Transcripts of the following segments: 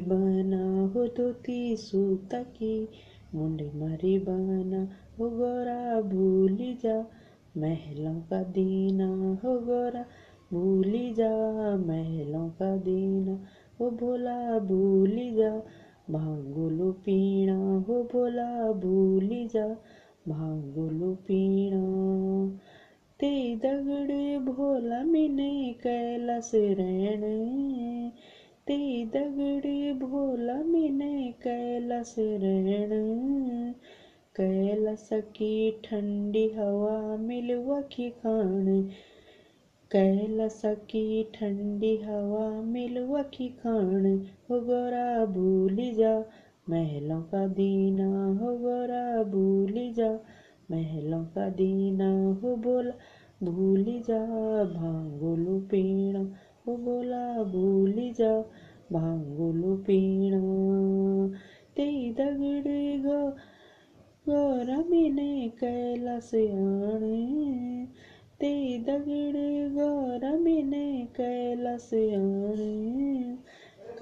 बना हो धोती सूत की मुंड मरी बना हो गोरा भूली जा महलों का दीना हो गोरा भूली जा महलों का दीना हो भोला भूली जा भांगुलू पीणा हो भोला भूली जा भांगुलू पीणा ते दगड़े भोला मिने कैलास रैण ते दगड़े भोला मिने कैलास रैण कैलास की ठंडी हवा मिलवखी खाण कैलास की ठंडी हवा मिलवखी खाण हो गोरा भूली जा, महलों का दीना, हो गोरा भूली जा। महलों का दीना हो बोला, भूली जा भांगोलू पीणा। हो बोला, भूली जा भांगोलू पीणा। ते दगड़ गो, गोरा मिने कैलास आणे। ते दगड़ गोरा मिने कैलास आणे।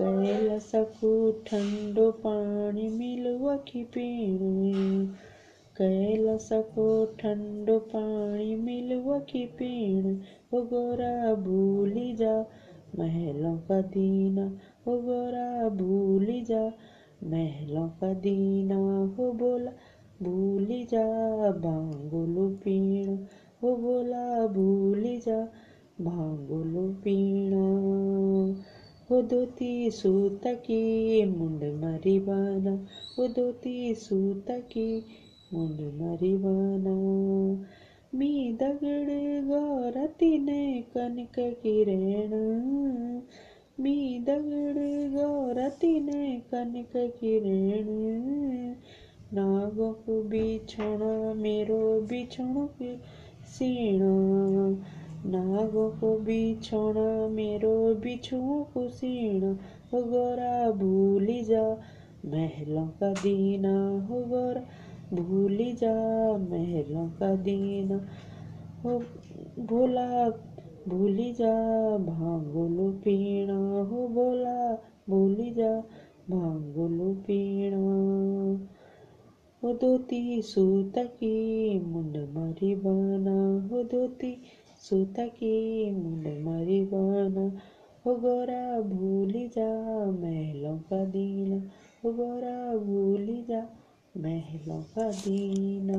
कैलास को ठंडो पानी मिलवखी पीणे। कैलासको ठंडो पानी मिलवा की पीण? हो गोरा भूली जा, महलों का दीना। हो गोरा भूली जा, महलों का दीना। हो बोला, भूली जा, भांगुलू पीण। हो बोला, भूली जा, भांगुलू पीणा। हो धोती सूत की मुंड मरी बाना। हो धोती सूत की मुंड मरिवाना मी दगड गौरतीने कनक किरण। मी दगड गौरतीने कनक किरण। नागो को बिछण, मेरो बिछण सीणा। नागो को बिछण, मेरो बिछू को सीणा। हो गोरा भूली जा, महलों का दीना हो गोरा भूली जा महलों का दीन। हो भोला, भूली जा भांगोलो पीणा। हो बोला भूली जा भांगोलो पीणा। हो धोती सूत की मुंड मरी बना हो धोती सूत की मुंड मरी बना हो गोरा, भूली जा महलों का दीना। हो गोरा, भूली जा महलों का दीना।